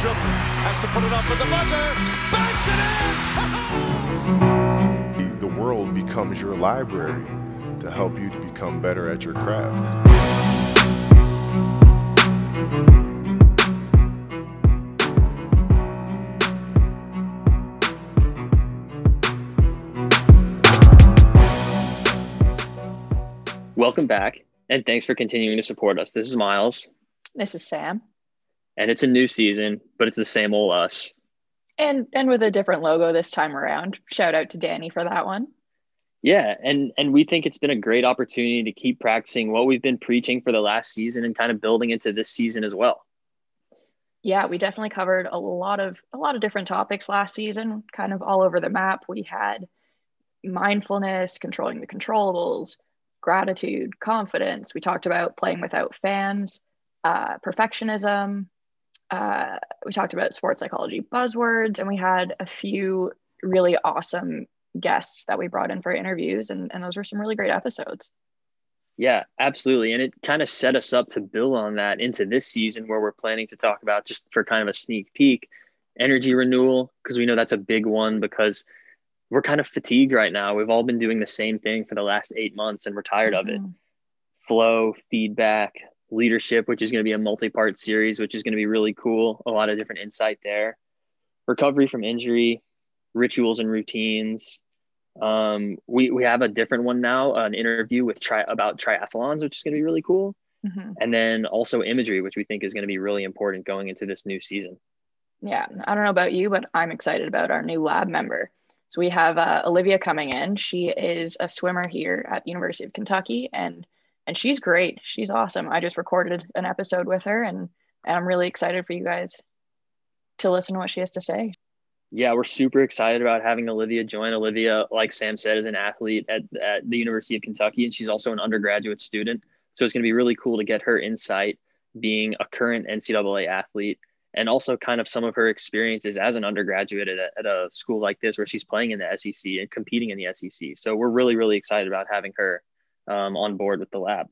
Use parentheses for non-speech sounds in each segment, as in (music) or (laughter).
Markstrom has to put it up with the buzzer. Banks it in! (laughs) the world becomes your library to help you to become better at your craft. Welcome back, and thanks for continuing to support us. This is Miles. This is Sam. And it's a new season, but it's the same old us. And and with a different logo this time around. Shout out to Danny for that one. Yeah, and and we think it's been a great opportunity to keep practicing what we've been preaching for the last season and kind of building into this season as well. Yeah, we definitely covered a lot of a lot of different topics last season, kind of all over the map. We had mindfulness, controlling the controllables, gratitude, confidence. We talked about playing without fans, uh, perfectionism. Uh, we talked about sports psychology buzzwords, and we had a few really awesome guests that we brought in for interviews, and, and those were some really great episodes. Yeah, absolutely. And it kind of set us up to build on that into this season where we're planning to talk about just for kind of a sneak peek energy renewal, because we know that's a big one because we're kind of fatigued right now. We've all been doing the same thing for the last eight months and we're tired of it. Mm-hmm. Flow, feedback, leadership, which is going to be a multi part series, which is going to be really cool. A lot of different insight there. Recovery from injury, rituals and routines. Um, we, we have a different one now, an interview with tri- about triathlons, which is going to be really cool. Mm-hmm. And then also imagery, which we think is going to be really important going into this new season. Yeah, I don't know about you, but I'm excited about our new lab member. So we have uh, Olivia coming in. She is a swimmer here at the University of Kentucky, and and she's great. She's awesome. I just recorded an episode with her, and and I'm really excited for you guys to listen to what she has to say. Yeah, we're super excited about having Olivia join. Olivia, like Sam said, is an athlete at, at the University of Kentucky, and she's also an undergraduate student. So it's going to be really cool to get her insight being a current NCAA athlete and also kind of some of her experiences as an undergraduate at a, at a, school like this where she's playing in the SEC and competing in the SEC. So we're really, really excited about having her um, on board with the lab.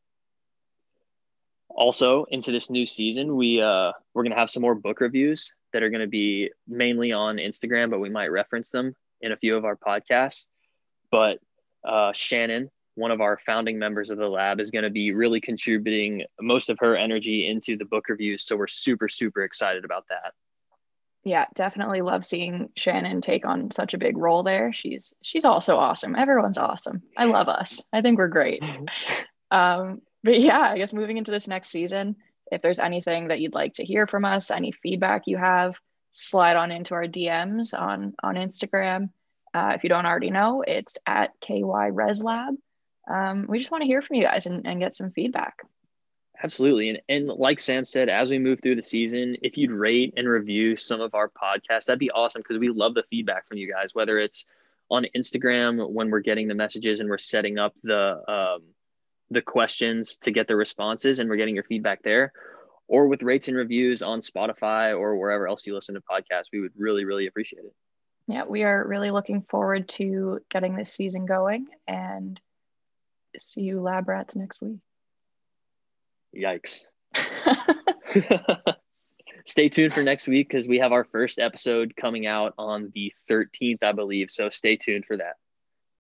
Also, into this new season, we uh, we're going to have some more book reviews that are going to be mainly on Instagram, but we might reference them in a few of our podcasts. But uh, Shannon, one of our founding members of the lab, is going to be really contributing most of her energy into the book reviews. So we're super, super excited about that. Yeah, definitely love seeing Shannon take on such a big role there. She's she's also awesome. Everyone's awesome. I love us. I think we're great. um, but yeah, I guess moving into this next season, if there's anything that you'd like to hear from us, any feedback you have, slide on into our DMs on on Instagram. Uh, if you don't already know, it's at KY Reslab um, we just want to hear from you guys and, and get some feedback. Absolutely. And, and like Sam said, as we move through the season, if you'd rate and review some of our podcasts, that'd be awesome because we love the feedback from you guys, whether it's on Instagram when we're getting the messages and we're setting up the um, the questions to get the responses and we're getting your feedback there, or with rates and reviews on Spotify or wherever else you listen to podcasts. We would really, really appreciate it. Yeah, we are really looking forward to getting this season going and see you lab rats next week. Yikes. (laughs) stay tuned for next week because we have our first episode coming out on the 13th, I believe. So stay tuned for that.